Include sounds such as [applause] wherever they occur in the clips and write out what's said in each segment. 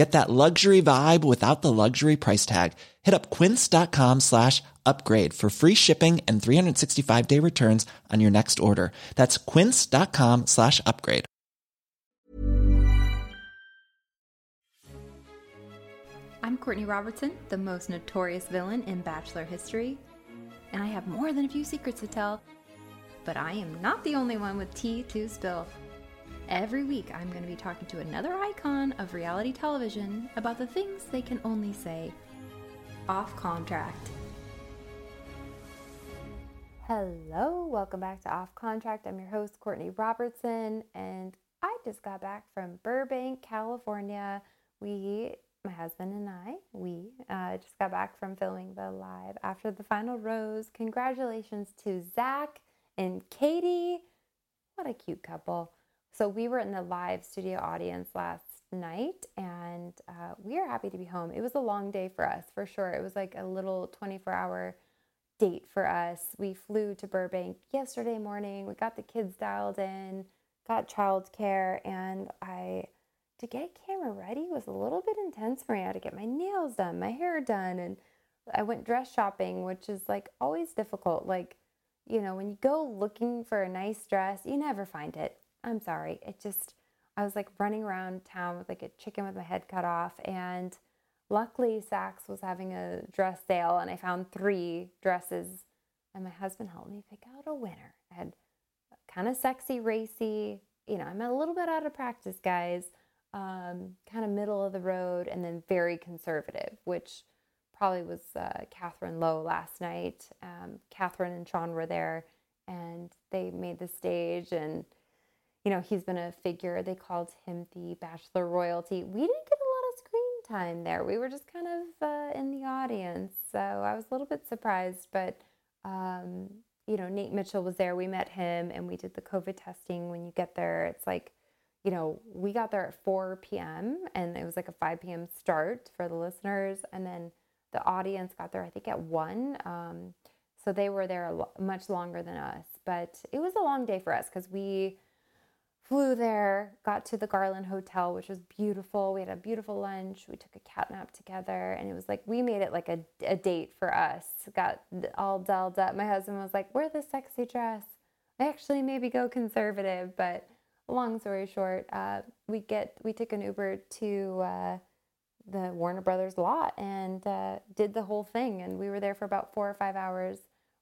Get that luxury vibe without the luxury price tag. Hit up quince.com slash upgrade for free shipping and 365 day returns on your next order. That's quince.com slash upgrade. I'm Courtney Robertson, the most notorious villain in Bachelor history, and I have more than a few secrets to tell, but I am not the only one with tea to spill. Every week, I'm going to be talking to another icon of reality television about the things they can only say off contract. Hello, welcome back to Off Contract. I'm your host, Courtney Robertson, and I just got back from Burbank, California. We, my husband and I, we uh, just got back from filming the live after the final rose. Congratulations to Zach and Kaity. What a cute couple. So we were in the live studio audience last night and uh, we are happy to be home. It was a long day for us, for sure. It was like a little 24 hour date for us. We flew to Burbank yesterday morning. We got the kids dialed in, got childcare, and I to get camera ready was a little bit intense for me. I had to get my nails done, my hair done, and I went dress shopping, which is like always difficult. Like, you know, when you go looking for a nice dress, you never find it. I'm sorry. It just I was like running around town with like a chicken with my head cut off and luckily Saks was having a dress sale and I found three dresses and my husband helped me pick out a winner. I had kind of sexy, racy, you know, I'm a little bit out of practice, guys. Um, kind of middle of the road and then very conservative, which probably was uh, Catherine Lowe last night. Um, Catherine and Sean were there and they made the stage and you know, he's been a figure. They called him the Bachelor royalty. We didn't get a lot of screen time there. We were just kind of uh, in the audience. So I was a little bit surprised. But, um, you know, Nate Mitchell was there. We met him and we did the COVID testing. When you get there, it's like, you know, we got there at 4 p.m. and it was like a 5 p.m. start for the listeners. And then the audience got there, I think, at 1. Um, so they were there lo- much longer than us. But it was a long day for us because we, flew there, got to the Garland Hotel, which was beautiful. We had a beautiful lunch. We took a cat nap together, and it was like we made it like a, a date for us. Got all dolled up. My husband was like, "Wear the sexy dress." I actually maybe go conservative, but long story short, uh, we get we took an Uber to uh, the Warner Brothers lot and uh, did the whole thing, and we were there for about four or five hours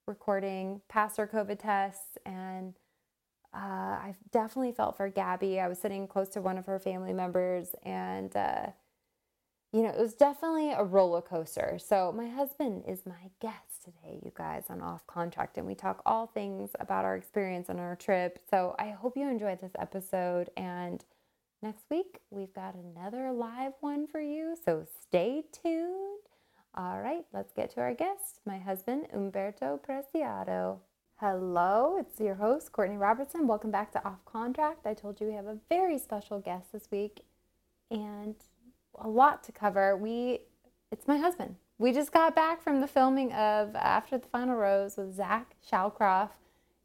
recording, passed our COVID tests, and uh, I definitely felt for Gabby. I was sitting close to one of her family members, and uh, you know, it was definitely a roller coaster. So, my husband is my guest today, you guys, on Off Contract, and we talk all things about our experience on our trip. So, I hope you enjoyed this episode. And next week, we've got another live one for you. So, stay tuned. All right, let's get to our guest, my husband, Humberto Preciado. Hello, it's your host, Courtney Robertson. Welcome back to Off Contract. I told you we have a very special guest this week and a lot to cover. We, it's my husband. We just got back from the filming of After the Final Rose with Zach Shallcross,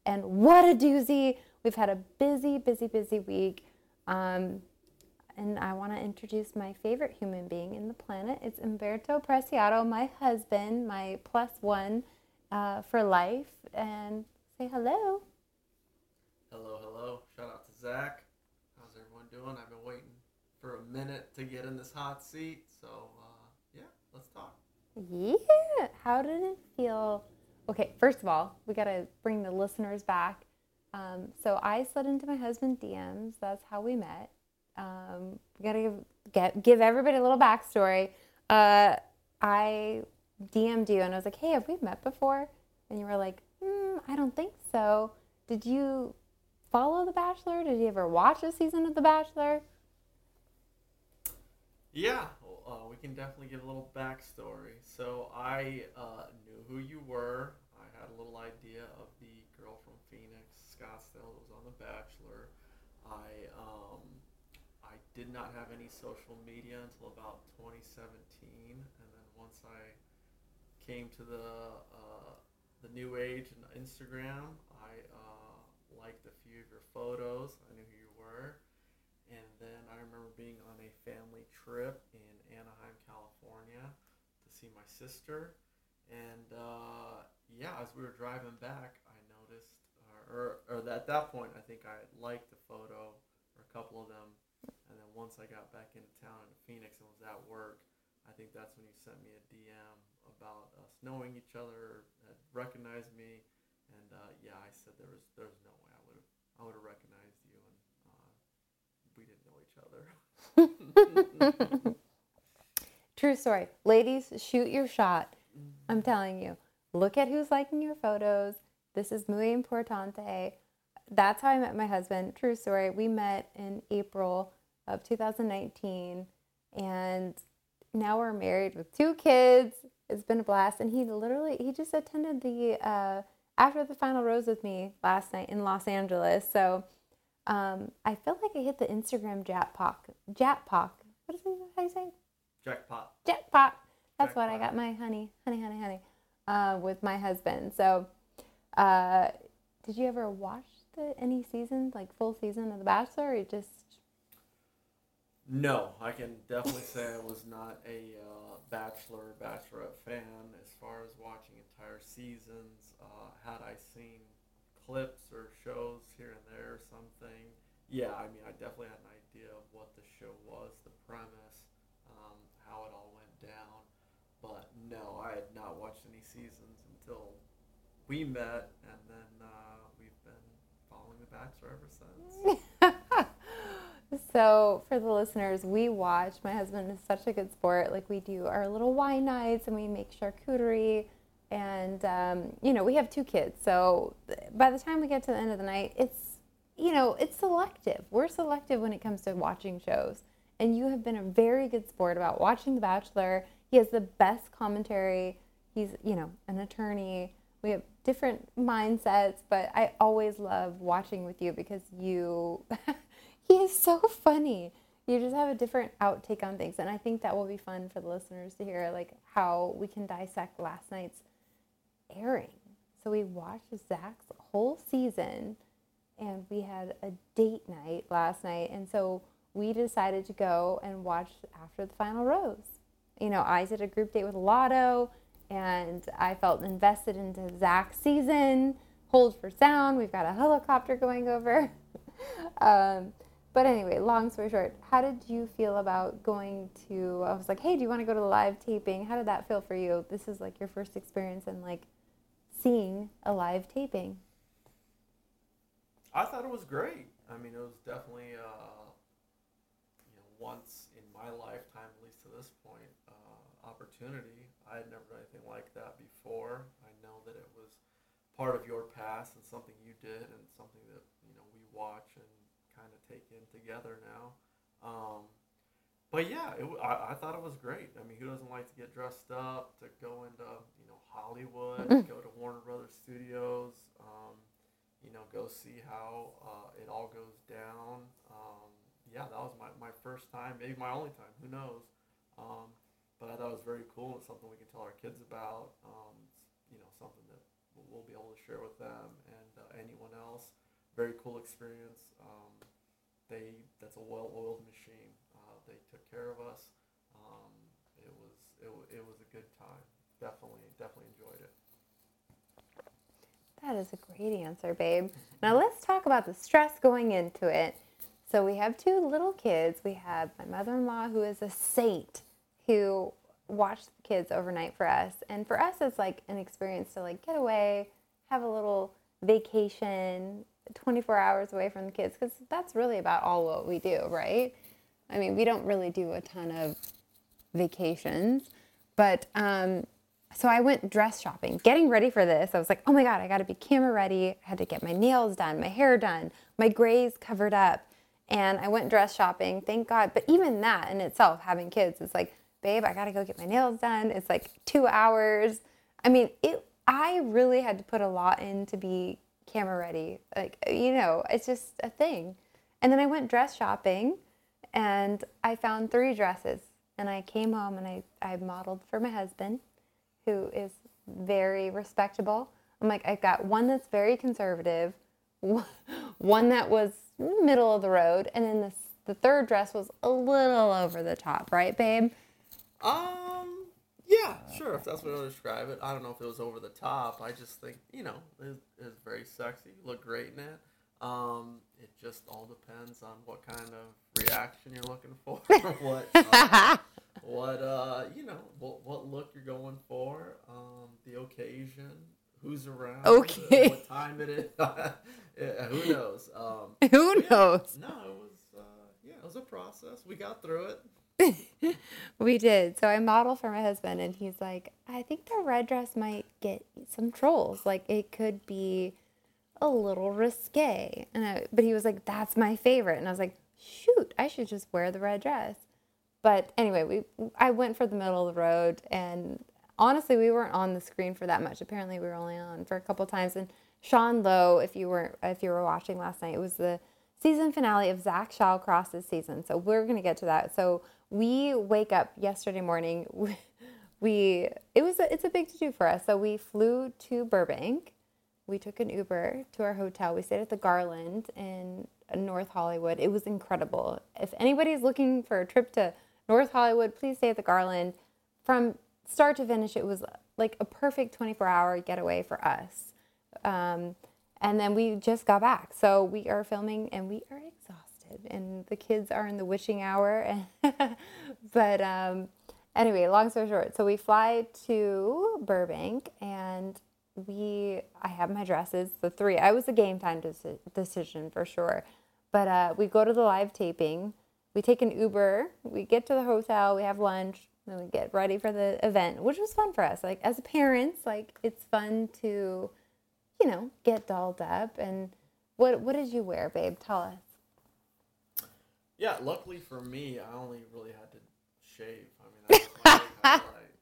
and what a doozy! We've had a busy, busy, busy week. Um, and I want to introduce my favorite human being in the planet. It's Humberto Preciado, my husband, my plus one uh, for life. And say hello. Hello, hello. Shout out to Zach. How's everyone doing? I've been waiting for a minute to get in this hot seat. So, uh, yeah, let's talk. Yeah. How did it feel? Okay, first of all, we got to bring the listeners back. Um, so I slid into my husband's DMs. That's how we met. Um, we got to give, get, give everybody a little backstory. Uh, I DM'd you and I was like, hey, have we met before? And you were like, mm, I don't think so. Did you follow The Bachelor? Did you ever watch a season of The Bachelor? Yeah, uh, we can definitely give a little backstory. So I uh, knew who you were. I had a little idea of the girl from Phoenix, Scottsdale, that was on The Bachelor. I um, I did not have any social media until about 2017, and then once I came to the uh, the new age and Instagram, I uh, liked a few of your photos. I knew who you were. And then I remember being on a family trip in Anaheim, California to see my sister. And uh, yeah, as we were driving back, I noticed, or, or, or at that point, I think I liked a photo or a couple of them. And then once I got back into town in Phoenix and was at work, I think that's when you sent me a DM about us knowing each other, had recognized me, and uh, yeah, I said there was there was no way I would have I would have recognized you, and uh, we didn't know each other. [laughs] True story. Ladies, shoot your shot. I'm telling you. Look at who's liking your photos. This is muy importante. That's how I met my husband. True story. We met in April of 2019 and now we're married with two kids. It's been a blast and he literally he just attended the uh, after the final rose with me last night in Los Angeles. So um, I feel like I hit the Instagram jackpot. Jackpot. What is it? How do you say? Jackpot. Jackpot. That's what I got my honey, honey, honey, honey, uh, with my husband. So, uh, did you ever watch the any season, like full season of The Bachelor, or you just No, I can definitely say I was not a uh, Bachelor, Bachelorette fan as far as watching entire seasons. Uh, had I seen clips or shows here and there or something, yeah, I mean, I definitely had an idea of what the show was, the premise, um, how it all went down. But no, I had not watched any seasons until we met, and then uh, we've been following The Bachelor ever since. [laughs] So, for the listeners, we watch. My husband is such a good sport. Like, we do our little wine nights and we make charcuterie. And, um, you know, we have two kids. So, by the time we get to the end of the night, it's, you know, it's selective. We're selective when it comes to watching shows. And you have been a very good sport about watching The Bachelor. He has the best commentary. He's, you know, an attorney. We have different mindsets, but I always love watching with you because you. [laughs] he is so funny. You just have a different outtake on things, and I think that will be fun for the listeners to hear, like how we can dissect last night's airing. So we watched Zach's whole season, and we had a date night last night, and so we decided to go and watch after the final rose. You know, I did a group date with Lotto, and I felt invested into Zach's season. Hold for sound. We've got a helicopter going over. [laughs] um, but anyway, long story short, how did you feel about going to? I was like, hey, do you want to go to the live taping? How did that feel for you? This is like your first experience and like seeing a live taping. I thought it was great. I mean, it was definitely, uh, you know, once in my lifetime, at least to this point, uh, opportunity. I had never done anything like that before. I know that it was part of your past and something you did and something that you know we watch and kind of take in together now. Um, but yeah, it, I, I thought it was great. I mean, who doesn't like to get dressed up, to go into you know Hollywood, go to Warner Brothers Studios, um, you know, go see how uh, it all goes down. Um, yeah, that was my, my first time, maybe my only time. Who knows? Um, but I thought it was very cool. It's something we can tell our kids about. Um, you know, something that we'll we'll be able to share with them and uh, anyone else. very cool experience. Um, they that's a well-oiled machine. Uh, they took care of us. Um, it was it, it was a good time. Definitely definitely enjoyed it. That is a great answer, babe. Now let's talk about the stress going into it. So we have two little kids. We have my mother-in-law who is a saint who watched the kids overnight for us. And for us it's like an experience to like get away, have a little vacation, 24 hours away from the kids cuz that's really about all what we do, right? I mean, we don't really do a ton of vacations. But um, so I went dress shopping, getting ready for this. I was like, oh my God, I got to be camera ready. I had to get my nails done, my hair done, my grays covered up. And I went dress shopping, thank God. But even that in itself, having kids, it's like, babe, I got to go get my nails done. It's like two hours. I mean, it. I really had to put a lot in to be camera ready. Like, you know, it's just a thing. And then I went dress shopping and I found three dresses. And I came home and I, I modeled for my husband, who is very respectable. I'm like, I've got one that's very conservative, [laughs] one that was middle of the road, and then this, the third dress was a little over the top, right, babe? Um, yeah, sure. If that's what I describe it. I don't know if it was over the top. I just think you know it is very sexy. You look great in it. Um, it just all depends on what kind of reaction you're looking for. [laughs] [laughs] what uh, what uh you know what what look you're going for. Um, the occasion. Who's around? Okay. [laughs] What time it is? yeah, who knows? Um, Who knows? no, it was uh, yeah, it was a process. We got through it. [laughs] We did. So I modeled for my husband, and he's like, I think the red dress might get some trolls. Like, it could be a little risque. And I, but he was like, that's my favorite. And I was like, shoot, I should just wear the red dress. But anyway, we I went for the middle of the road, and honestly, we weren't on the screen for that much. Apparently, we were only on for a couple times. And Sean Lowe, if you were if you were watching last night, it was the season finale of Zach Shallcross's season. So we're gonna get to that. So we wake up yesterday morning. [laughs] We it was a, it's a big to do for us. So we flew to Burbank. We took an Uber to our hotel. We stayed at the Garland in North Hollywood. It was incredible. If anybody's looking for a trip to North Hollywood, please stay at the Garland. From start to finish, it was like a perfect 24 hour getaway for us. Um, and then we just got back. So we are filming and we are exhausted. And the kids are in the witching hour. [laughs] but um, anyway, long story short, so we fly to Burbank and we I have my dresses, the three. I was a game time deci- decision for sure. But uh, we go to the live taping. We take an Uber. We get to the hotel. We have lunch. Then we get ready for the event, which was fun for us. Like as parents, like it's fun to, you know, get dolled up. And what what did you wear, babe? Tell us. Yeah, luckily for me, I only really had to shave. I mean, that was my big [laughs] highlight.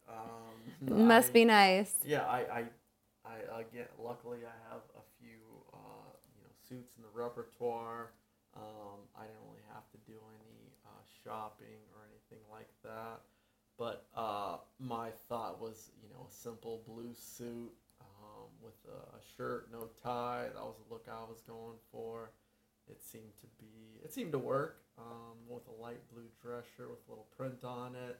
Um, Must I- be nice. Yeah, I, I, I again, luckily I have a few, uh, you know, suits in the repertoire. Um, I didn't really have to do any uh, shopping or anything like that. But uh, my thought was, you know, a simple blue suit um, with a, a shirt, no tie. That was the look I was going for. It seemed to be, it seemed to work um, with a light blue dress shirt with a little print on it,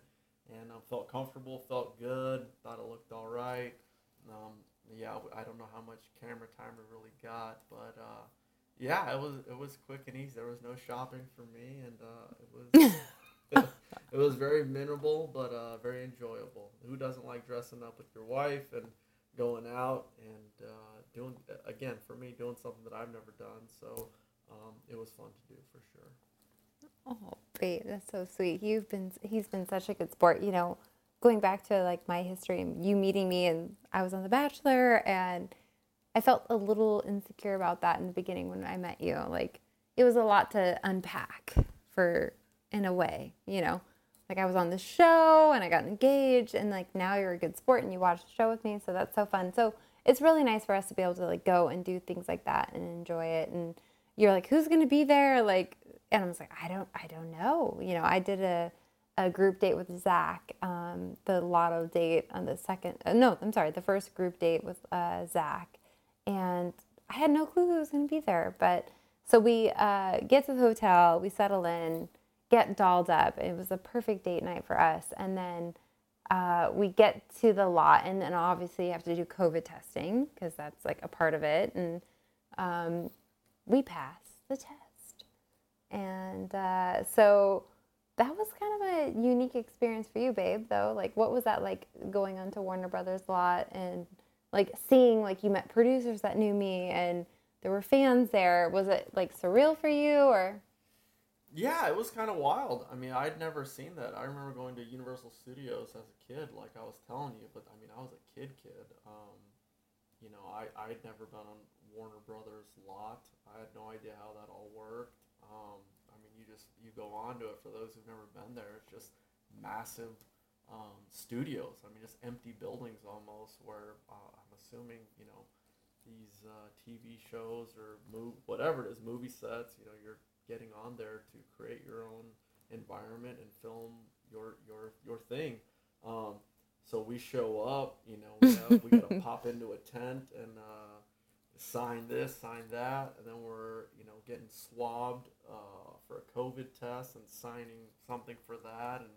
and I felt comfortable, felt good, thought it looked all right. Um, yeah, I don't know how much camera time I really got, but uh, yeah, it was it was quick and easy. There was no shopping for me, and uh, it was [laughs] it was very minimal but uh, very enjoyable. Who doesn't like dressing up with your wife and going out and uh, doing again for me doing something that I've never done? So um, it was fun to do for sure. Oh, great. That's so sweet. You've been he's been such a good sport. You know, going back to like my history and you meeting me and I was on The Bachelor and I felt a little insecure about that in the beginning when I met you. Like it was a lot to unpack for in a way, you know. Like I was on the show and I got engaged and like now you're a good sport and you watch the show with me, so that's so fun. So it's really nice for us to be able to like go and do things like that and enjoy it and you're like who's going to be there like and I was like I don't I don't know. You know, I did a a group date with Zach, um, the lotto date on the second. Uh, no, I'm sorry, the first group date with uh, Zach, and I had no clue who was going to be there. But so we uh, get to the hotel, we settle in, get dolled up. It was a perfect date night for us. And then uh, we get to the lot, and then obviously you have to do COVID testing because that's like a part of it. And um, we pass the test. And uh, so that was kind of a unique experience for you, babe, though. Like, what was that like going onto Warner Brothers lot and like seeing like you met producers that knew me and there were fans there? Was it like surreal for you or? Yeah, it was kind of wild. I mean, I'd never seen that. I remember going to Universal Studios as a kid, like I was telling you, but I mean, I was a kid kid. Um, you know, I, I'd never been on Warner Brothers lot. I had no idea how that all worked. Um, I mean, you just you go on to it. For those who've never been there, it's just massive um, studios. I mean, just empty buildings almost. Where uh, I'm assuming you know these uh, TV shows or move whatever it is, movie sets. You know, you're getting on there to create your own environment and film your your your thing. Um, so we show up, you know, we, have, we gotta [laughs] pop into a tent and uh, sign this, sign that, and then we're, you know, getting swabbed uh, for a COVID test and signing something for that and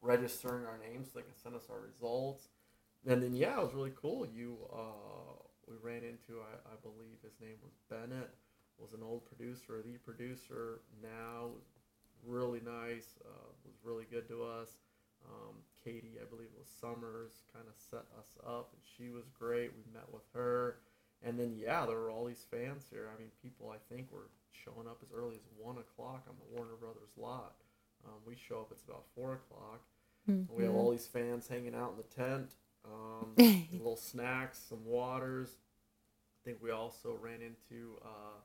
registering our names so they can send us our results. And then yeah, it was really cool. You uh, we ran into I, I believe his name was Bennett, was an old producer, the producer now, really nice, uh, was really good to us. Um, Katie, I believe it was Summers, kind of set us up, and she was great. We met with her, and then yeah, there were all these fans here. I mean, people I think were showing up as early as one o'clock on the Warner Brothers lot. Um, we show up; it's about four o'clock. Mm-hmm. We have all these fans hanging out in the tent. Um, [laughs] little snacks, some waters. I think we also ran into uh,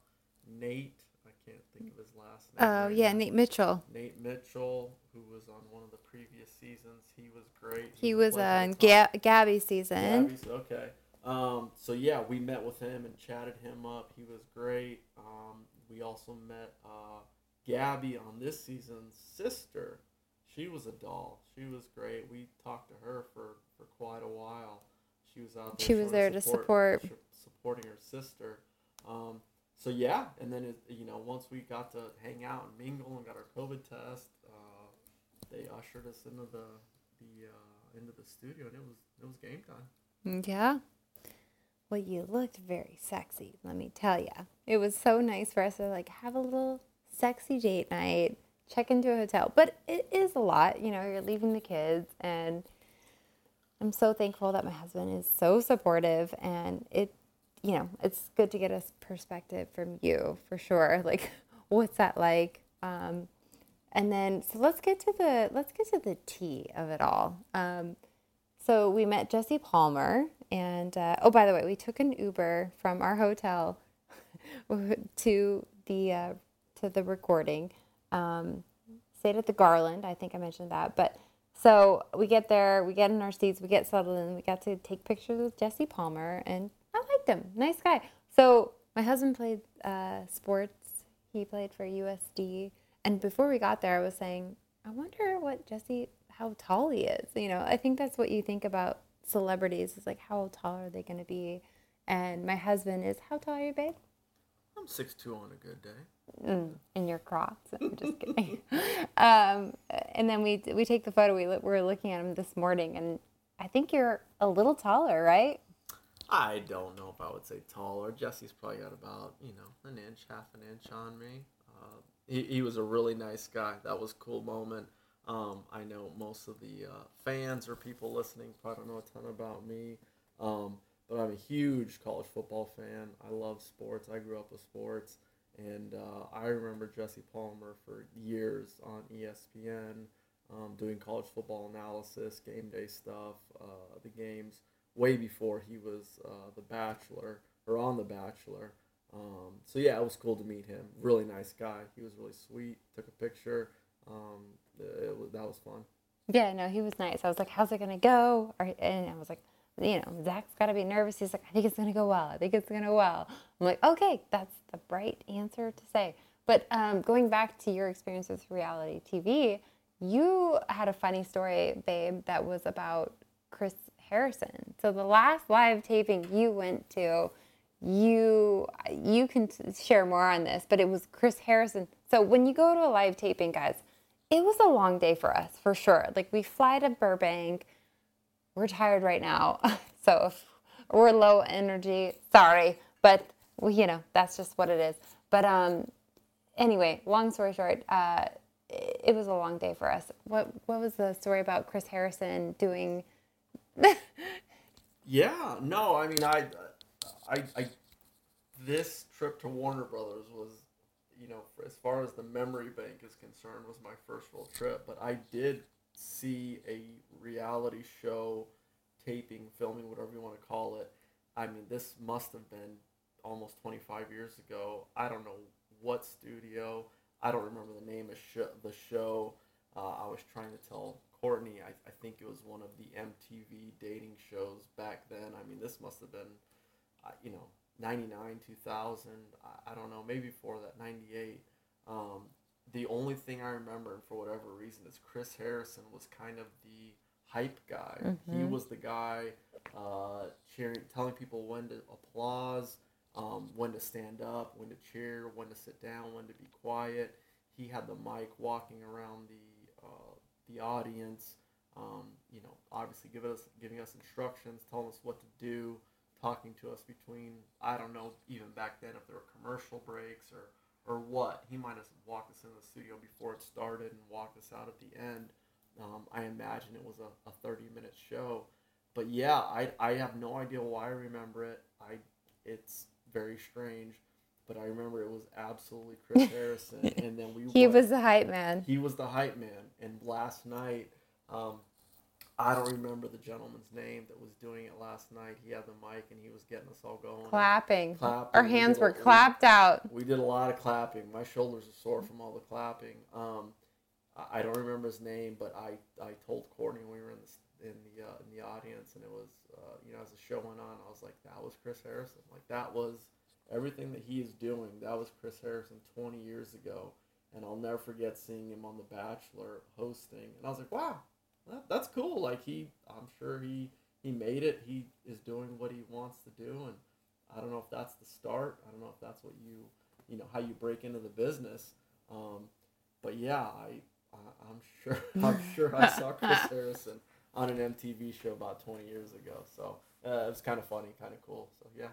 Nate I can't think of his last name. Oh right yeah, now. Nate Mitchell. Nate Mitchell, who was on one of the previous seasons, he was great. He, he was on Ga- Gabby's season. Gabby's, okay. Um, so yeah, we met with him and chatted him up. He was great. Um, we also met uh, Gabby on this season's sister. She was a doll. She was great. We talked to her for, for quite a while. She was out there. She was there to support, to support supporting her sister. Um, so yeah, and then it, you know once we got to hang out and mingle and got our COVID test, they ushered us into the the uh, into the studio and it was it was game time. Yeah. Well, you looked very sexy. Let me tell you, it was so nice for us to like have a little sexy date night, check into a hotel. But it is a lot, you know. You're leaving the kids, and I'm so thankful that my husband is so supportive, and it you know, it's good to get a perspective from you for sure. [laughs] Like, what's that like? Um, and then, so let's get to the let's get to the tea of it all. Um, so we met Jesse Palmer, and uh, oh, by the way, we took an Uber from our hotel [laughs] to the uh, to the recording. Um, stayed at the Garland. I think I mentioned that, but. So we get there, we get in our seats, we get settled in, we got to take pictures with Jesse Palmer, and I liked him. Nice guy. So my husband played uh, sports. He played for USD. And before we got there, I was saying, I wonder what Jesse, how tall he is. You know, I think that's what you think about celebrities is like, how tall are they going to be? And my husband is, how tall are you, babe? I'm six two on a good day. Mm, in your Crocs. [laughs] I'm just kidding. [laughs] um, and then we we take the photo. We were looking at him this morning, and I think you're a little taller, right? I don't know if I would say taller. Jesse's probably got about you know an inch, half an inch on me. Uh, he, he was a really nice guy. That was a cool moment. Um, I know most of the uh, fans or people listening probably don't know a ton about me, um, but I'm a huge college football fan. I love sports. I grew up with sports, and uh, I remember Jesse Palmer for years on ESPN um, doing college football analysis, game day stuff, uh, the games way before he was uh, the Bachelor or on the Bachelor. Um, so yeah, it was cool to meet him. Really nice guy. He was really sweet. Took a picture. Um, it, was, that was fun. Yeah, no, he was nice. I was like, "How's it gonna go?" And I was like, "You know, Zach's got to be nervous." He's like, "I think it's gonna go well. I think it's gonna go well." I'm like, "Okay, that's the right answer to say." But um, going back to your experience with reality TV, you had a funny story, babe, that was about Chris Harrison. So the last live taping you went to, you you can share more on this, but it was Chris Harrison. So when you go to a live taping, guys, it was a long day for us for sure. Like we fly to Burbank, we're tired right now, [laughs] so if we're low energy, sorry, but you know that's just what it is. But um, anyway, long story short, uh, it was a long day for us. What what was the story about Chris Harrison doing? [laughs] yeah, no, I mean, I, I, I, this trip to Warner Brothers was, you know, as far as the memory bank is concerned, was my first real trip. But I did see a reality show taping, filming, whatever you want to call it. I mean, this must have been almost 25 years ago. I don't know what studio. I don't remember the name of sh- the show. Uh, I was trying to tell Courtney. I, I think it was one of the MTV dating shows back then. I mean, this must have been, you know, 99, 2000. I, I don't know, maybe before that, 98. Um, the only thing I remember, and for whatever reason, is Chris Harrison was kind of the hype guy. Mm-hmm. He was the guy uh, cheering, telling people when to applause, um, when to stand up, when to cheer, when to sit down, when to be quiet. He had the mic walking around the uh, the audience. Um, you know, obviously giving us giving us instructions, telling us what to do, talking to us between I don't know even back then if there were commercial breaks or or what. He might have walked us into the studio before it started and walked us out at the end. Um, I imagine it was a, a 30 minute show. But yeah, I, I have no idea why I remember it. I it's very strange. But I remember it was absolutely Chris [laughs] Harrison, and then we. he went, was the hype man. He was the hype man, and last night, um, I don't remember the gentleman's name that was doing it last night. He had the mic and he was getting us all going. Clapping. clapping. Our hands were clapped out. We did a lot of clapping. My shoulders are sore from all the clapping. Um, I don't remember his name, but I, I told Courtney when we were in the in the uh, in the audience, and it was uh, you know as the show went on, I was like, that was Chris Harrison. Like that was everything that he is doing. That was Chris Harrison 20 years ago, and I'll never forget seeing him on The Bachelor hosting, and I was like, wow, that, that's cool. Like he, I'm sure he he made it. He is doing what he wants to do, and I don't know if that's the start. I don't know if that's what you you know how you break into the business. Um, but yeah, I, I am sure [laughs] I'm sure I saw Chris [laughs] Harrison on an MTV show about 20 years ago. So uh, it was kind of funny, kind of cool. So yeah.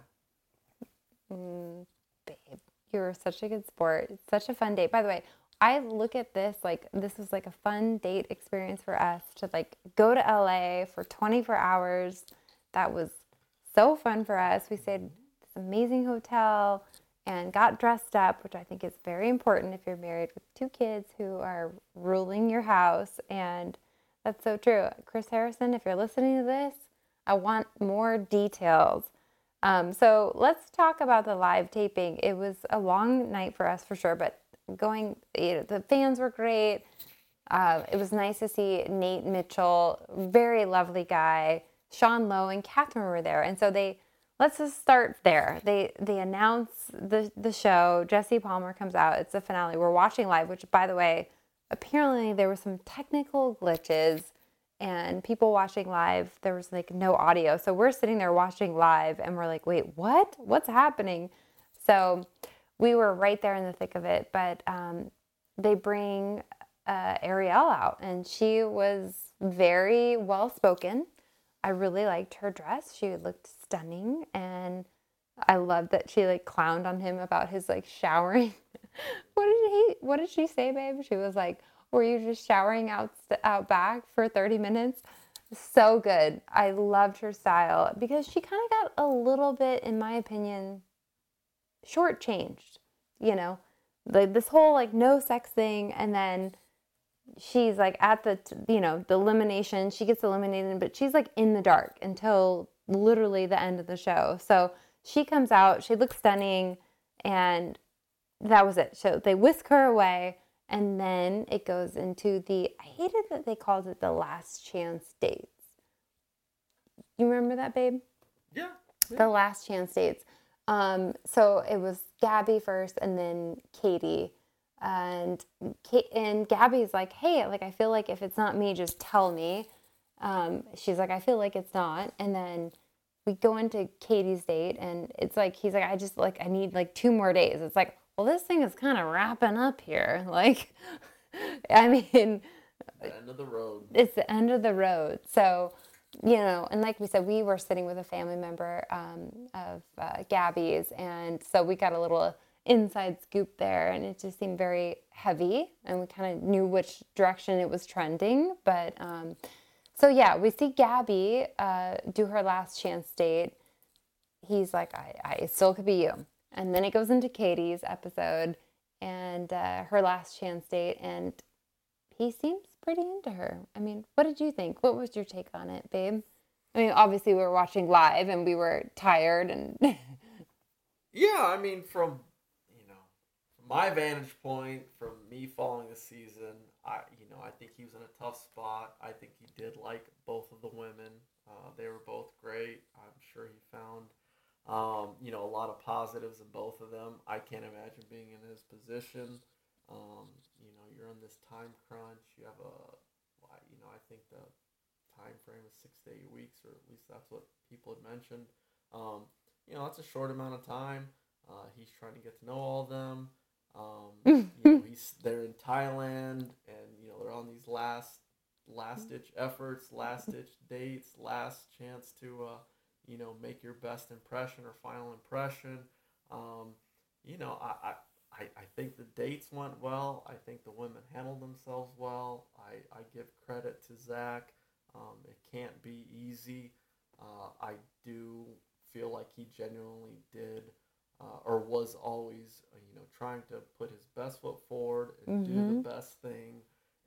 Mm, babe, you're such a good sport. It's such a fun date. By the way, I look at this like this was like a fun date experience for us to like go to LA for 24 hours. That was so fun for us. We stayed this amazing hotel and got dressed up, which I think is very important if you're married with two kids who are ruling your house. And that's so true. Chris Harrison, if you're listening to this, I want more details. Um, so let's talk about the live taping. It was a long night for us for sure, but going, you know, the fans were great. Uh, it was nice to see Nate Mitchell, very lovely guy. Sean Lowe and Catherine were there, and so they let's just start there. They they announce the the show. Jesse Palmer comes out. It's the finale. We're watching live, which by the way, apparently there were some technical glitches and people watching live there was like no audio so we're sitting there watching live and we're like wait what what's happening so we were right there in the thick of it but um, they bring uh, ariel out and she was very well spoken i really liked her dress she looked stunning and i loved that she like clowned on him about his like showering [laughs] what did he what did she say babe she was like were you just showering out out back for 30 minutes? So good. I loved her style because she kind of got a little bit, in my opinion, shortchanged. You know, like this whole like no sex thing, and then she's like at the you know the elimination. She gets eliminated, but she's like in the dark until literally the end of the show. So she comes out. She looks stunning, and that was it. So they whisk her away and then it goes into the, I hated that they called it the last chance dates. You remember that, babe? Yeah. yeah. The last chance dates. Um, so it was Gabby first and then Katie. And Kate, and Gabby's like, hey, like I feel like if it's not me, just tell me. Um, she's like, I feel like it's not. And then we go into Kaity's date and it's like he's like I just like I need like two more days. It's like well this thing is kind of wrapping up here. [laughs] Like [laughs] I mean The end of the road. it's the end of the road. So, you know, and like we said, we were sitting with a family member um, of uh, Gabby's, and so we got a little inside scoop there, and it just seemed very heavy, and we kind of knew which direction it was trending. But um, so yeah, we see Gabby uh, do her last chance date. He's like, I, I still could be you, and then it goes into Kaity's episode and uh, her last chance date, and he seems pretty into her. I mean, what did you think? What was your take on it, babe? I mean, obviously we were watching live and we were tired and [laughs] Yeah, I mean, from you know, from my vantage point, from me following the season, I you know, I think he was in a tough spot. I think he did like both of the women. Uh, they were both great. I'm sure he found, um, you know, a lot of positives in both of them. I can't imagine being in his position. Um, you know, you're on this time crunch. You have a, well, I- you know, I think the time frame is six to eight weeks, or at least that's what people had mentioned. Um, you know, that's a short amount of time. Uh, he's trying to get to know all of them. Um, [laughs] you know, he's they're in Thailand, and you know they're on these last last ditch efforts, last ditch dates, last chance to uh, you know make your best impression or final impression. Um, you know, I, I I I think the dates went well. I think the women handled themselves well. I, I give credit to Zach. Um, it can't be easy. Uh, I do feel like he genuinely did uh, or was always, uh, you know, trying to put his best foot forward and do the best thing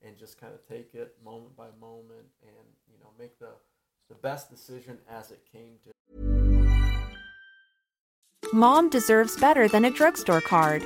and just kind of take it moment by moment and, you know, make the, the best decision as it came to Mom deserves better than a drugstore card.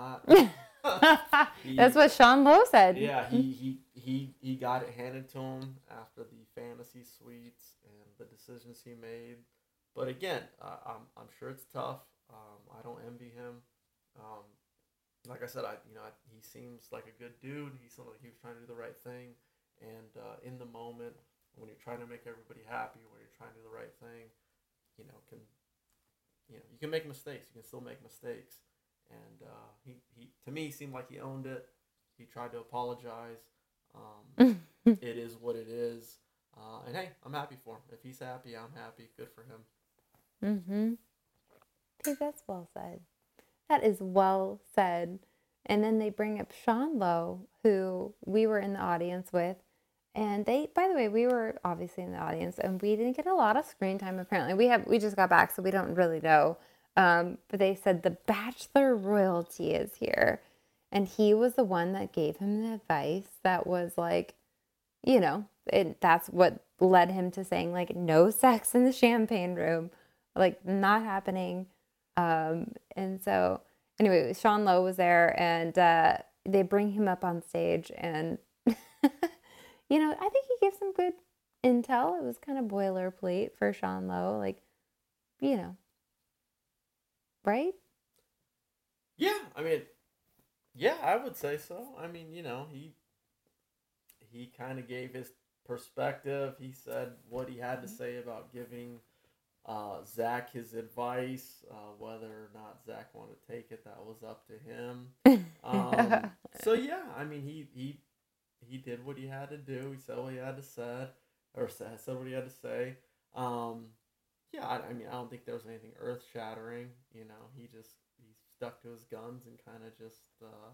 not. [laughs] He- that's what Sean Lowe said. Yeah, he, he he he got it handed to him after the fantasy suites and the decisions he made. But again, uh, I'm I'm sure it's tough. Um, I don't envy him. Um, like I said, I you know I, he seems like a good dude. He seemed like he was trying to do the right thing, and uh, in the moment when you're trying to make everybody happy, when you're trying to do the right thing, you know can you know you can make mistakes. You can still make mistakes, and uh, he he to me seemed like he owned it. He tried to apologize. Um, [laughs] it is what it is. Uh, and hey, I'm happy for him. If he's happy, I'm happy. Good for him. Mm-hmm. Okay, that's well said. That is well said. And then they bring up Sean Lowe, who we were in the audience with. And they, by the way, we were obviously in the audience and we didn't get a lot of screen time apparently. We have, we just got back, so we don't really know. Um, but they said the bachelor royalty is here. And he was the one that gave him the advice that was like, you know, it, that's what led him to saying like no sex in the champagne room, like not happening. Um, and so anyway, Sean Lowe was there, and uh, they bring him up on stage, and [laughs] you know, I think he gave some good intel. It was kind of boilerplate for Sean Lowe, like, you know, right? Yeah, I mean, yeah, I would say so. I mean, you know, he he kind of gave his perspective. He said what he had to say about giving uh, Zach his advice. Uh, whether or not Zach wanted to take it, that was up to him. Um, [laughs] so yeah, I mean, he he he did what he had to do. He said what he had to said, or said, said what he had to say. Um, yeah, I, I mean, I don't think there was anything earth shattering. You know, he just he stuck to his guns and kind of just uh,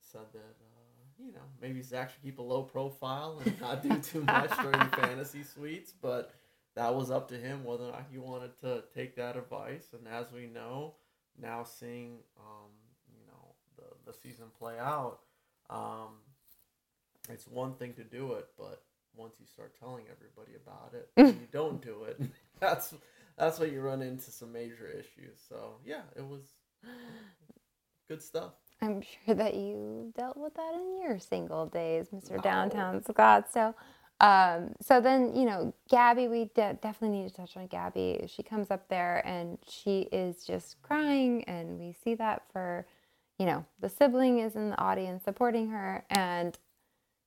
said that uh, you know maybe Zach should keep a low profile and not do [laughs] too much during the fantasy suites, but that was up to him whether or not he wanted to take that advice. And as we know, now seeing um, you know the the season play out, um, it's one thing to do it, but once you start telling everybody about it, you don't do it, [laughs] [laughs] that's that's when you run into some major issues. So yeah, it was good stuff. I'm sure that you dealt with that in your single days, Mr. Downtown Scott. So, um, so then you know, Gabby, we de- definitely need to touch on Gabby. She comes up there and she is just crying, and we see that for, you know, the sibling is in the audience supporting her, and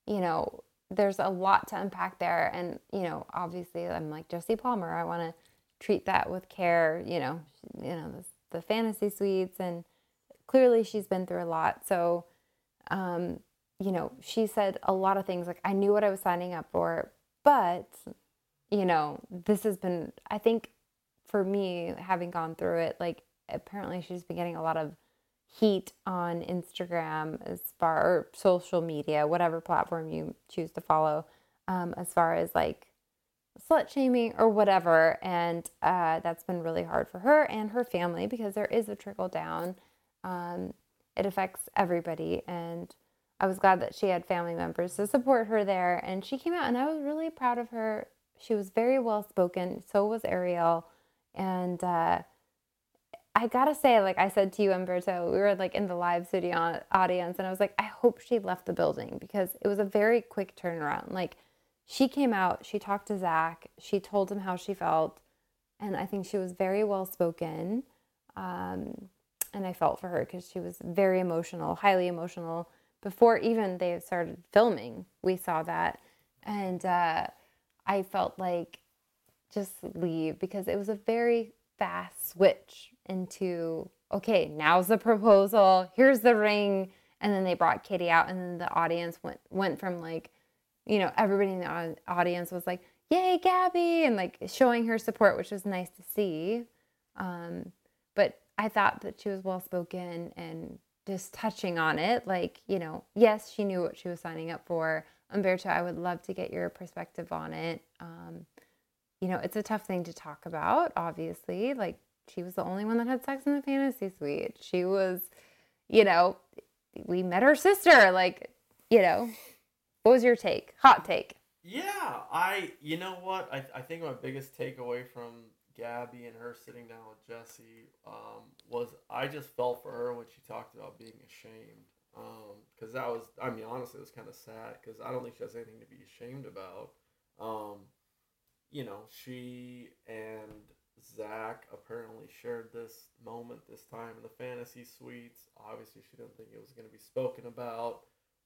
you know, there's a lot to unpack there, and you know, obviously, I'm like Jesse Palmer. I want to treat that with care. You know, you know, the, the fantasy suites and clearly she's been through a lot. So, um, you know, she said a lot of things like, I knew what I was signing up for, but, you know, this has been, I think for me, having gone through it, like, apparently she's been getting a lot of heat on Instagram as far, or social media, whatever platform you choose to follow, um, as far as like, slut shaming or whatever. And uh, that's been really hard for her and her family because there is a trickle down um, it affects everybody. And I was glad that she had family members to support her there. And she came out, and I was really proud of her. She was very well spoken. So was Ariel. And uh, I gotta say, like I said to you, Humberto, we were like in the live studio audience, and I was like, I hope she left the building because it was a very quick turnaround. Like she came out, she talked to Zach, she told him how she felt, and I think she was very well spoken. Um, and I felt for her because she was very emotional, highly emotional. Before even they started filming, we saw that, and uh, I felt like just leave because it was a very fast switch into okay, now's the proposal, here's the ring, and then they brought Kaity out, and then the audience went went from like, you know, everybody in the audience was like, "Yay, Gabby!" and like showing her support, which was nice to see. Um, but I thought that she was well spoken and just touching on it. Like, you know, yes, she knew what she was signing up for. Humberto, I would love to get your perspective on it. Um, you know, it's a tough thing to talk about, obviously. Like, she was the only one that had sex in the fantasy suite. She was, you know, we met her sister. Like, you know, what was your take? Hot take. Yeah, I, you know what? I, I think my biggest takeaway from Gabby and her sitting down with Jesse um, was I just felt for her when she talked about being ashamed. Because um, that was, I mean, honestly, it was kind of sad because I don't think she has anything to be ashamed about. Um, you know, she and Zach apparently shared this moment this time in the fantasy suites. Obviously, she didn't think it was going to be spoken about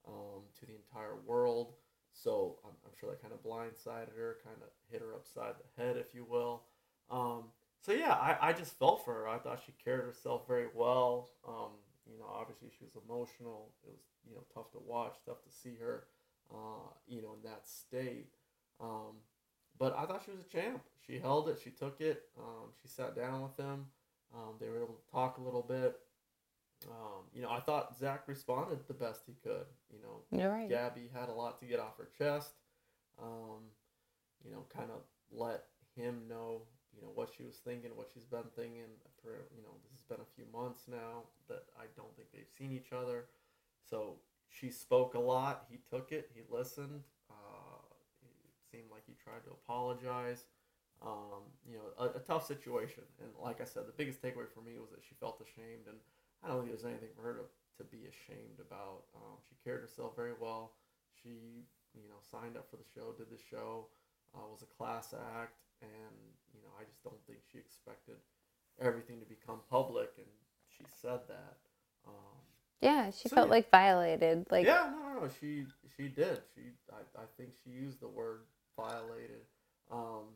um, to the entire world. So I'm, I'm sure that kind of blindsided her, kind of hit her upside the head, if you will. Um, so yeah, I, I just felt for her. I thought she carried herself very well. Um, you know, obviously she was emotional. It was you know tough to watch, tough to see her, uh, you know, in that state. Um, but I thought she was a champ. She held it. She took it. Um, she sat down with him. Um, they were able to talk a little bit. Um, you know, I thought Zach responded the best he could. You know, You're right. Gabby had a lot to get off her chest. Um, you know, kind of let him know you know what she was thinking, what she's been thinking. For you know, this has been a few months now that I don't think they've seen each other. So she spoke a lot. He took it. He listened. Seemed like he tried to apologize. Um, you know, a, a, tough situation. And like I said, the biggest takeaway for me was that she felt ashamed, and I don't think there's anything for her to, to be ashamed about. Um, she carried herself very well. She you know, signed up for the show, did the show, uh, was a class act, and you know, I just don't think she expected everything to become public, and she said that. Um, Yeah, she So, felt yeah. like violated. Like yeah, no, no, no. She she did. She I, I think she used the word violated, um,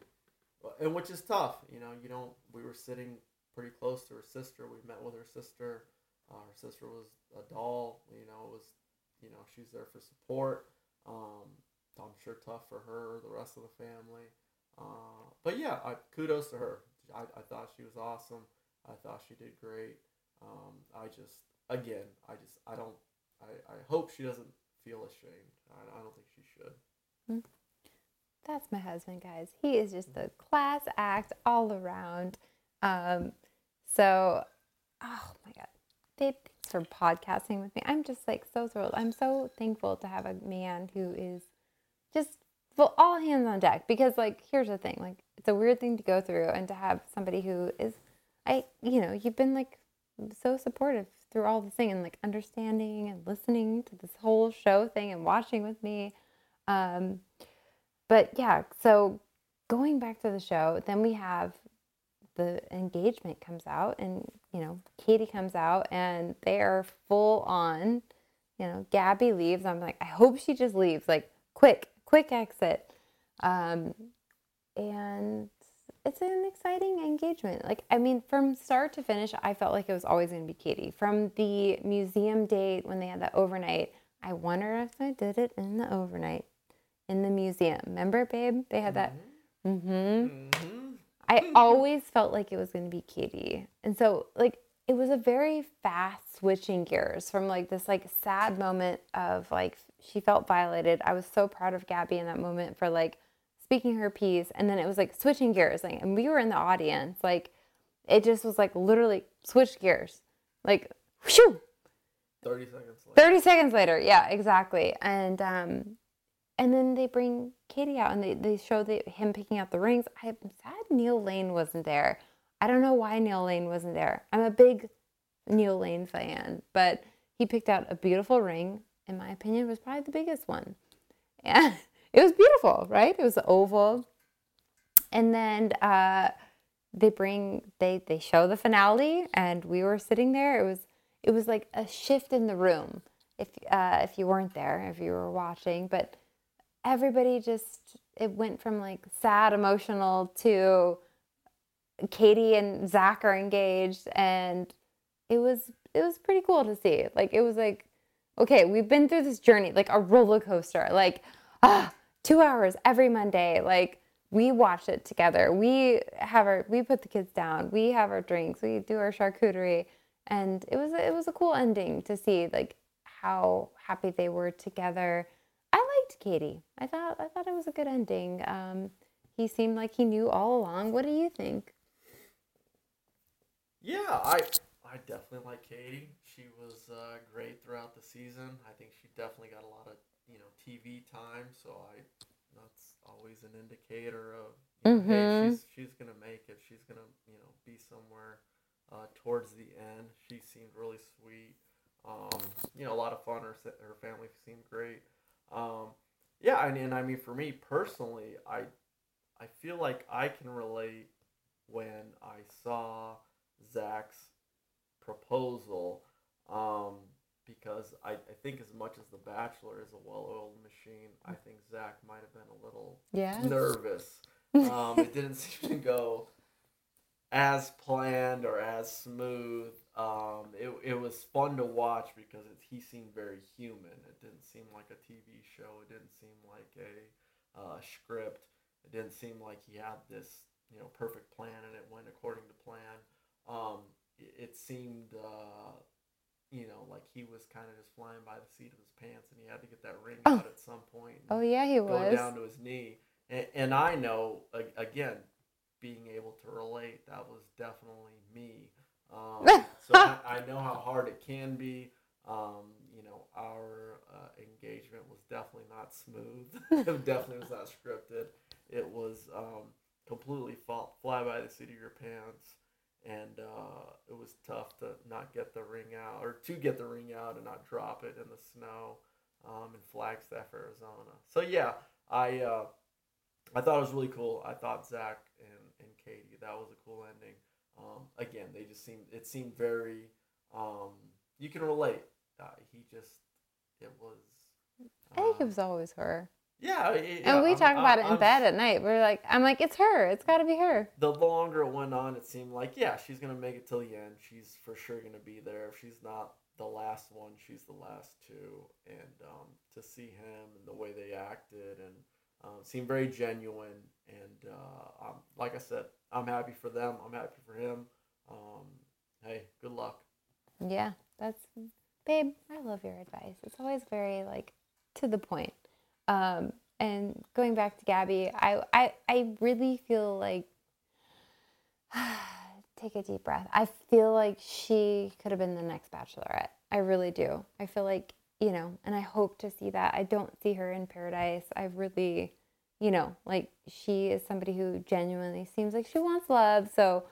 and which is tough. You know, you don't. We were sitting pretty close to her sister. We met with her sister. Uh, her sister was a doll. You know, it was you know she's there for support. Um, I'm sure tough for her, the rest of the family. Uh, but yeah, I, kudos to her. I, I thought she was awesome. I thought she did great. Um, I just, again, I just, I don't, I, I hope she doesn't feel ashamed. I, I don't think she should. That's my husband, guys. He is just a class act all around. Um, so, oh my God. Babe, thanks for podcasting with me. I'm just like so thrilled. I'm so thankful to have a man who is just full, all hands on deck because, like, here's the thing like, it's a weird thing to go through, and to have somebody who is, I, you know, you've been like so supportive through all this thing and like understanding and listening to this whole show thing and watching with me. Um, but yeah, so going back to the show, then we have the engagement comes out, and you know, Kaity comes out, and they are full on. You know, Gabby leaves. I'm like, I hope she just leaves, like quick, quick exit. Um, and it's an exciting engagement. Like, I mean, from start to finish, I felt like it was always going to be Kaity. From the museum date when they had that overnight, I wonder if I did it in the overnight in the museum. Remember, babe? They had that. Mm-hmm. I always felt like it was going to be Kaity. And so, like, it was a very fast switching gears from like this like sad moment of like she felt violated. I was so proud of Gabby in that moment for like speaking her piece and then it was like switching gears like and we were in the audience like it just was like literally switched gears. Like whew, 30 seconds later. 30 seconds later yeah exactly and um and then they bring Kaity out and they, they show the, him picking out the rings. I'm sad neil lane wasn't there. I don't know why neil lane wasn't there. I'm a big neil lane fan but he picked out a beautiful ring. In my opinion was probably the biggest one. And [laughs] it was beautiful right? It was oval. And then uh they bring they they show the finale and we were sitting there. It was it was like a shift in the room if uh if you weren't there if you were watching. But everybody just it went from like sad emotional to Kaity and zach are engaged and it was it was pretty cool to see. Like it was like okay we've been through this journey like a roller coaster like ah two hours every monday. Like we watch it together. We have our we put the kids down. We have our drinks. We do our charcuterie. And it was it was a cool ending to see like how happy they were together Kaity i thought i thought it was a good ending um he seemed like he knew all along what do you think Yeah, I I definitely like Kaity. She was uh, great throughout the season. I think she definitely got a lot of you know TV time, so I that's always an indicator of you know, hey, Mhm. she's she's gonna make it. She's gonna you know be somewhere uh, towards the end. She seemed really sweet. Um, you know, a lot of fun. Her her family seemed great. Um, yeah, and, and I mean for me personally, I I feel like I can relate when I saw Zach's proposal um, because I, I think as much as The Bachelor is a well-oiled machine, I think Zach might have been a little Yes. nervous. [laughs] Um, it didn't seem to go as planned or as smooth. Um, it, it was fun to watch because it, he seemed very human. It didn't seem like a TV show. It didn't seem like a uh, script. It didn't seem like he had this you know perfect plan and it went according to plan. Um, it, it seemed uh, you know like he was kind of just flying by the seat of his pants and he had to get that ring Oh. out at some point. Oh, yeah, he go was. down to his knee. And, and I know again being able to relate that was definitely me. Um, [laughs] so I, I know how hard it can be. Um, you know, our uh, engagement was definitely not smooth. [laughs] it definitely was not scripted. It was um, completely fall, fly by the seat of your pants, and uh, it was tough to not get the ring out or to get the ring out and not drop it in the snow. um, in Flagstaff, Arizona. So yeah, I uh, I thought it was really cool. I thought Zach and, and Kaity that was a cool ending. Um, again, they just seemed it seemed very um, you can relate. Uh, he just it was. I think it um, was always her. Yeah, it- And we I'm- talk about I'm- it in I'm- bed at night. We're like, I'm like, it's her. It's got to be her. the longer it went on, it seemed like yeah, she's gonna make it till the end. She's for sure gonna be there. If she's not the last one, she's the last two. And um, to see him and the way they acted and um, seemed very genuine. And uh, um, like I said, I'm happy for them. I'm happy for him. Um, hey, good luck. Yeah, that's babe. I love your advice. It's always very like to the point. Um, and going back to Gabby, I I I really feel like [sighs] take a deep breath. I feel like she could have been the next bachelorette. I really do. I feel like, you know, and I hope to see that. I don't see her in paradise. I really, you know, like she is somebody who genuinely seems like she wants love. So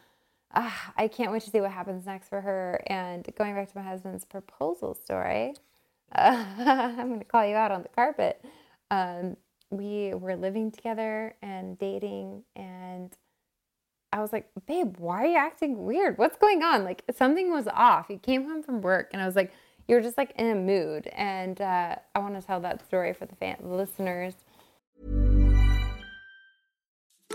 ah, I can't wait to see what happens next for her. And going back to my husband's proposal story, uh, [laughs] I'm going to call you out on the carpet. Um, we were living together and dating, and I was like, babe, why are you acting weird? What's going on? Like something was off. He came home from work, and I was like, you're just like in a mood. And uh, I want to tell that story for the fan the listeners.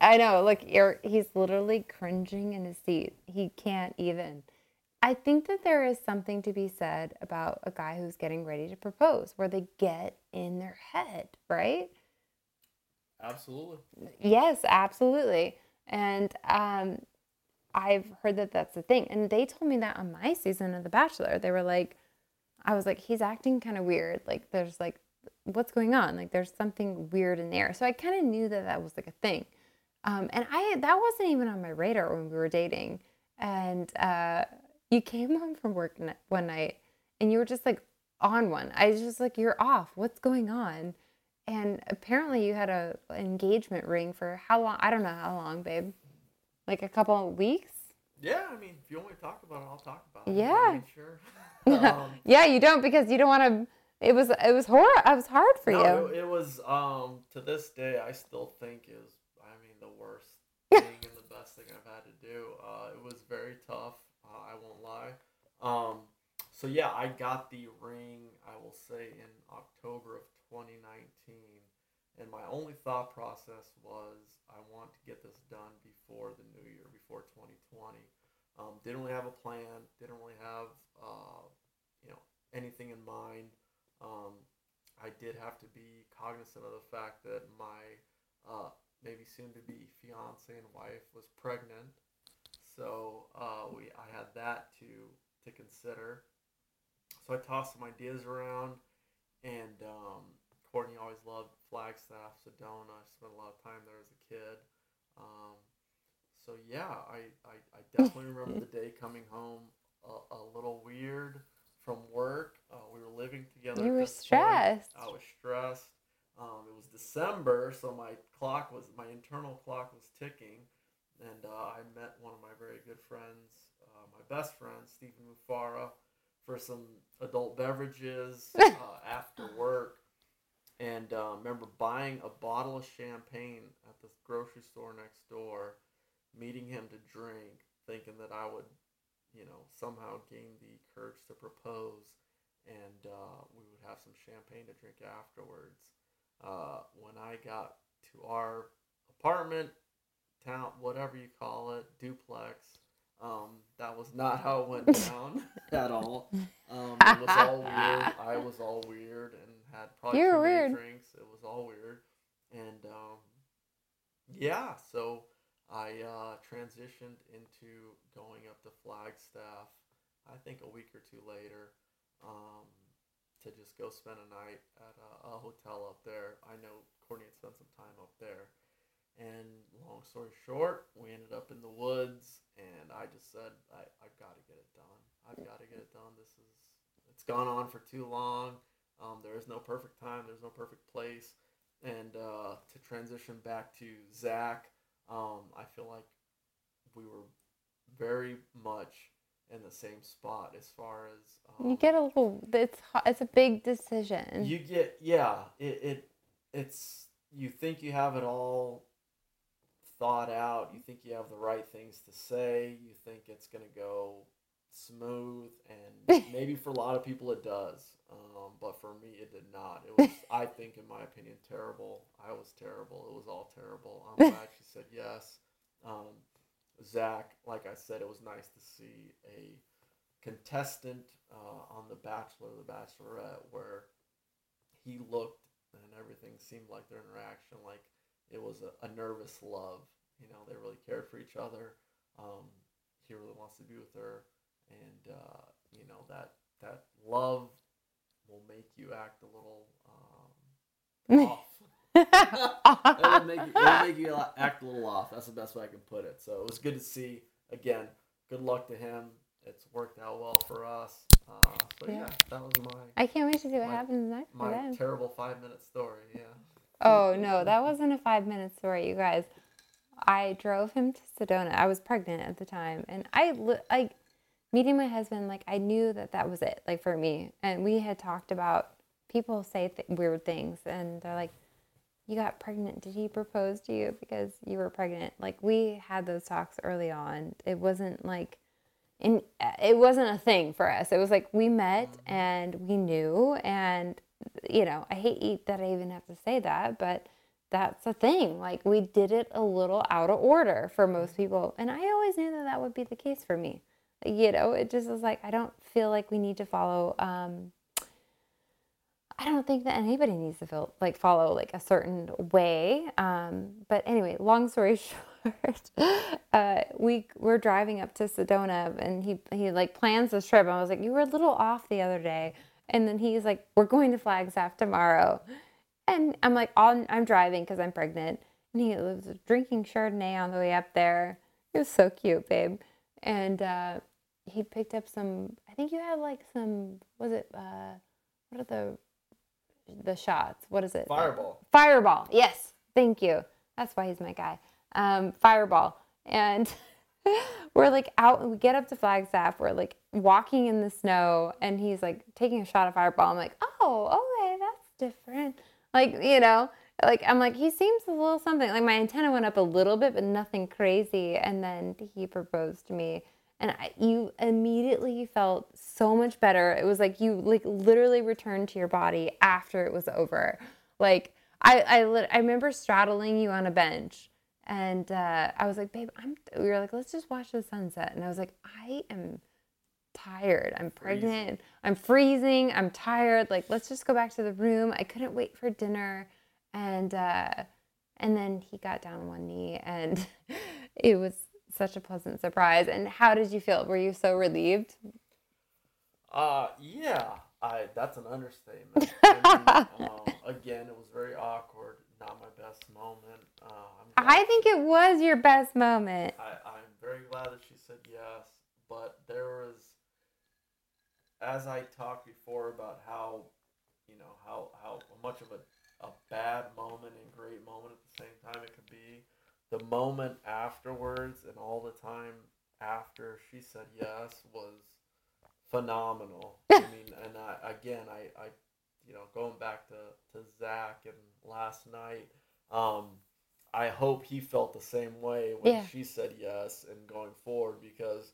I know, look, you're, he's literally cringing in his seat. He can't even. I think that there is something to be said about a guy who's getting ready to propose, where they get in their head, right? Absolutely. Yes, absolutely. And um, I've heard that that's the thing. And they told me that on my season of The Bachelor. They were like, I was like, he's acting kind of weird. Like, there's like, what's going on? Like, there's something weird in there. So I kind of knew that that was like a thing. Um, and I that wasn't even on my radar when we were dating. And uh, you came home from work n- one night and you were just like on one. I was just like, you're off. What's going on? And apparently you had a engagement ring for how long? I don't know how long, babe. Like a couple of weeks? Yeah, I mean, if you want to talk about it, I'll talk about it. Yeah. Sure. [laughs] Um, yeah, you don't because you don't want to. It was it was hor It was hard for no, you. It, it was um to this day I still think is I mean the worst thing and the best thing I've had to do. Uh, it was very tough. Uh, I won't lie. Um, so yeah, I got the ring. I will say in October of 2019, and my only thought process was I want to get this done before the new year, before 2020. Um, didn't really have a plan. Didn't really have uh, you know anything in mind. Um, I did have to be cognizant of the fact that my uh, maybe soon to be fiance and wife was pregnant. So uh, we I had that to to consider. So I tossed some ideas around, and um, Courtney always loved Flagstaff, Sedona. I spent a lot of time there as a kid. Um, so yeah, I, I, I definitely remember the day coming home a, a little weird from work. Uh, we were living together. You were this point. stressed. I was stressed. Um, it was December, so my clock was my internal clock was ticking, and uh, I met one of my very good friends, uh, my best friend Stephen Mufara, for some adult beverages [laughs] uh, after work, and uh, remember buying a bottle of champagne at the grocery store next door, meeting him to drink, thinking that I would, you know, somehow gain the courage to propose, and uh, we would have some champagne to drink afterwards. Uh, when I got to our apartment, town, whatever you call it, duplex, um, that was not how it went [laughs] down [laughs] at all. Um, it was all [laughs] weird. I was all weird and had probably You were too many weird. drinks. It was all weird, and um, yeah, so I uh, transitioned into going up to Flagstaff. I think a week or two later, um, to just go spend a night at a, a hotel up there. I know Courtney had spent some time up there. And long story short, we ended up in the woods, and I just said, I, I've got to get it done. I've got to get it done. This is, it's gone on for too long. Um, there is no perfect time, there's no perfect place. And uh, to transition back to Zach, um, I feel like we were very much in the same spot as far as um, You get a little. It's it's a big decision. you get yeah it, it it's you think you have it all thought out you think you have the right things to say you think it's going to go smooth and [laughs] maybe for a lot of people it does um, but for me it did not it was [laughs] i think in my opinion terrible i was terrible it was all terrible i'm [laughs] glad she said yes um, zach like i said it was nice to see a contestant uh, on the bachelor the bachelorette where he looked and everything seemed like their interaction like it was a, a nervous love you know they really cared for each other. Um, he really wants to be with her and uh, you know that that love will make you act a little um, [laughs] off it'll, make you, it'll make you act a little off that's the best way i can put it so it was good to see again good luck to him it's worked out well for us uh, so yeah, Yeah. that was my I can't wait to see what my- happens next for my terrible five minute story yeah Oh no, that wasn't a five minute story, you guys. I drove him to Sedona. I was pregnant at the time, and I li- like meeting my husband. Like I knew that that was it, like for me. And we had talked about people say th- weird things, and they're like, "You got pregnant? Did he propose to you because you were pregnant?" Like we had those talks early on. It wasn't like. And uh, it wasn't a thing for us. It was like we met mm-hmm. and we knew, and you know, I hate that I even have to say that, but that's a thing. Like we did it a little out of order for mm-hmm. most people, and I always knew that that would be the case for me. You know, it just was like I don't feel like we need to follow. Um, I don't think that anybody needs to feel like follow like a certain way. Um, but anyway, long story [laughs] short, uh, we we're driving up to Sedona, and he he like plans this trip. I was like, you were a little off the other day, and then he's like, we're going to Flagstaff tomorrow, and I'm like, I'm, I'm driving because I'm pregnant, and he was drinking Chardonnay on the way up there. It was so cute, babe, and uh, he picked up some. I think you had like some. Was it? Uh, what are the the shots. What is it? Fireball. Fireball. Yes. Thank you. That's why he's my guy. Um, Fireball. And [laughs] we're like out we get up to Flagstaff. We're like walking in the snow and he's like taking a shot of Fireball. I'm like, oh, okay, that's different. Like, you know, like I'm like, he seems a little something. Like my antenna went up a little bit, but nothing crazy. And then he proposed to me and I, you immediately felt so much better. It was like you like literally returned to your body after it was over. Like I I, I remember straddling you on a bench, and uh, I was like, babe, I'm. We were like, let's just watch the sunset, and I was like, I am tired. I'm pregnant. I'm freezing. I'm tired. Like let's just go back to the room. I couldn't wait for dinner, and uh, and then he got down on one knee, and [laughs] it was such a pleasant surprise. And how did you feel? Were you so relieved? Uh, yeah, I that's an understatement. I mean, um, [laughs] again, it was very awkward. Not my best moment. Uh, I'm I think it was your best moment. I, I'm very glad that she said yes, but there was as I talked before about how, you know, how how much of a, a bad moment and great moment at the same time it could be, the moment afterwards and all the time after she said yes was phenomenal. I [laughs] mean, and I, again, I, I, you know, going back to, to Zach and last night, um, I hope he felt the same way when Yeah. she said yes and going forward because,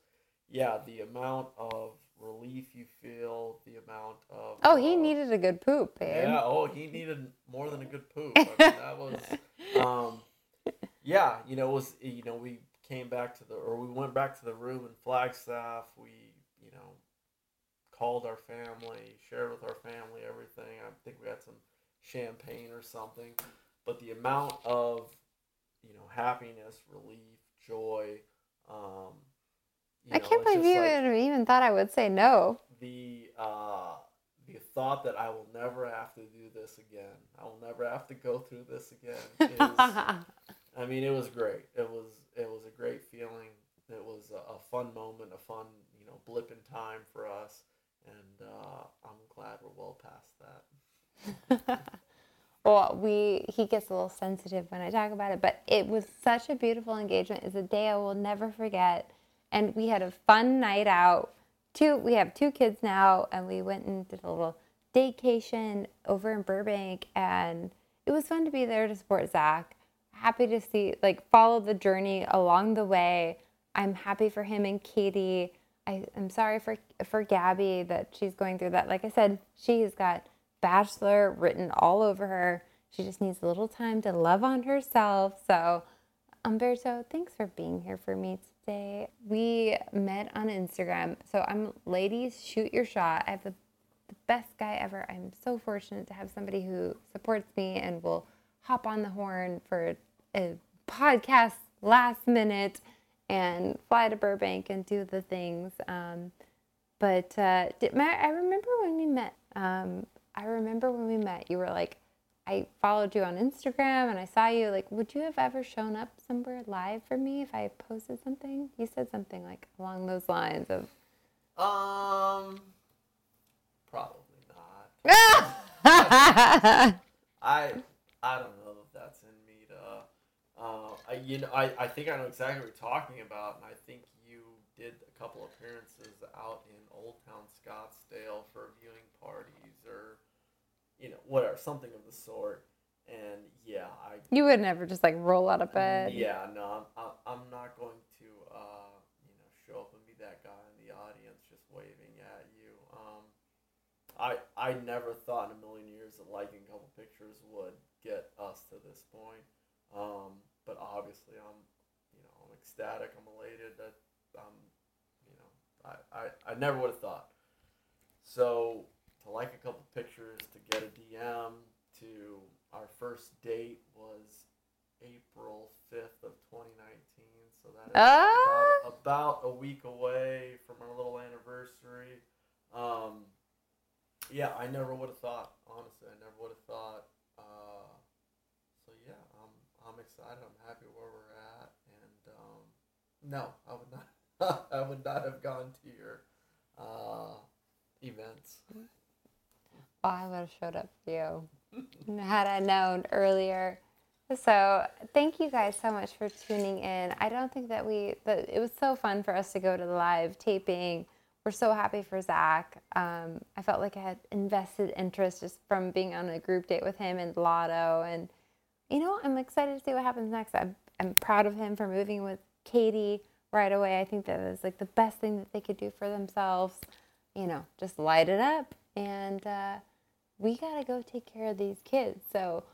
yeah, the amount of relief you feel, the amount of Oh, he uh, needed a good poop, babe. yeah. Oh, he needed more than a good poop. I mean, that [laughs] was, um, yeah. You know, it was you know we came back to the or we went back to the room in Flagstaff. We you know called our family, shared with our family everything. I think we had some champagne or something, but the amount of you know happiness, relief, joy. Um, I know, can't believe you like- even, even thought I would say no. the uh, the thought that I will never have to do this again. I will never have to go through this again. [laughs] Is, I mean, it was great. It was it was a great feeling. It was a, a fun moment, a fun you know blip in time for us, and uh, I'm glad we're well past that. [laughs] Well, we he gets a little sensitive when I talk about it, but it was such a beautiful engagement. It's a day I will never forget, and we had a fun night out. Two, we have two kids now, and we went and did a little vacation over in Burbank, and it was fun to be there to support Zach. Happy to see, like, follow the journey along the way. I'm happy for him and Kaity. I, I'm sorry for for Gabby that she's going through that. Like I said, she has got bachelor written all over her. She just needs a little time to love on herself. So, Humberto, thanks for being here for me today. We met on Instagram. So, I'm ladies, shoot your shot. I have the, the best guy ever. I'm so fortunate to have somebody who supports me and will hop on the horn for a podcast last minute and fly to Burbank and do the things. Um, but uh, did, I remember when we met. Um, I remember when we met. You were like, I followed you on Instagram and I saw you. Like, would you have ever shown up somewhere live for me if I posted something? You said something like along those lines of. Um, probably not. [laughs] I I don't know if that's in me to. Uh, I you know I, I think I know exactly what you're talking about, and I think you did a couple appearances out in Old Town Scottsdale for viewing parties or, you know, whatever, something of the sort. And yeah, I You would never just like roll out of bed. yeah, no, I'm, I'm, I'm not going to, uh, you know, show up and be that guy in the audience just waving at you. Um, I, I never thought in a million years that liking a couple pictures would get us to this point. Um, but obviously, I'm, you know, I'm ecstatic. I'm elated that, um, you know, I, I, I never would have thought. So to like a couple pictures, to get a DM, to our first date was April fifth of twenty nineteen. So that is Ah! about, about a week away from our little anniversary. Um, yeah, I never would have thought. Honestly, I never would have thought. I'm excited. I'm happy where we're at, and um, no, I would not. [laughs] I would not have gone to your uh, events. Well, I would have showed up for you [laughs] had I known earlier. So thank you guys so much for tuning in. I don't think that we that it was so fun for us to go to the live taping. We're so happy for Zach. Um, I felt like I had invested interest just from being on a group date with him and Lotto, and you know I'm excited to see what happens next. I'm I'm proud of him for moving with Kaity right away. I think that is like the best thing that they could do for themselves. You know, just light it up and. Uh, we got to go take care of these kids. So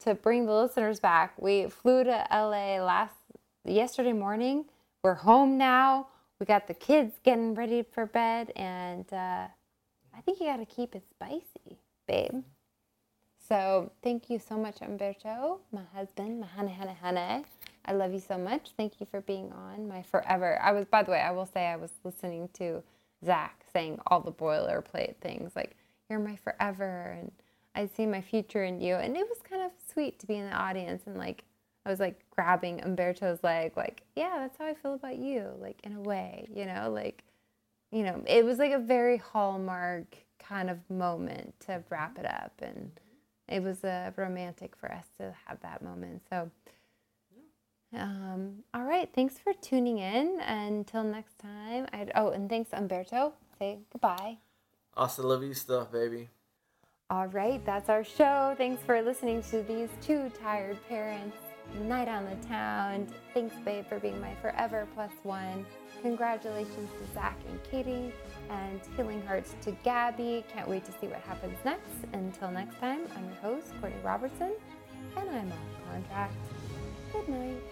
to bring the listeners back, we flew to LA last yesterday morning. We're home now. We got the kids getting ready for bed, and uh, I think you got to keep it spicy, babe. So thank you so much, Humberto, my husband, my honey, honey, honey. I love you so much. Thank you for being on my forever. I was, by the way, I will say I was listening to Zach saying all the boilerplate things like you're my forever and I see my future in you. And it was kind of sweet to be in the audience and like I was like grabbing Humberto's leg, like, yeah, that's how I feel about you, like in a way, you know, like, you know, it was like a very hallmark kind of moment to wrap it up. And it was uh, romantic for us to have that moment. So, um, all right. Thanks for tuning in. Until next time. I'd, oh, and thanks, Humberto. Say goodbye. Hasta la vista, baby. All right. That's our show. Thanks for listening to these two tired parents. Night on the town. Thanks, babe, for being my forever plus one. Congratulations to Zach and Kaity, and healing hearts to Gabby. Can't wait to see what happens next. Until next time, I'm your host, Courtney Robertson, and I'm on contract. Good night.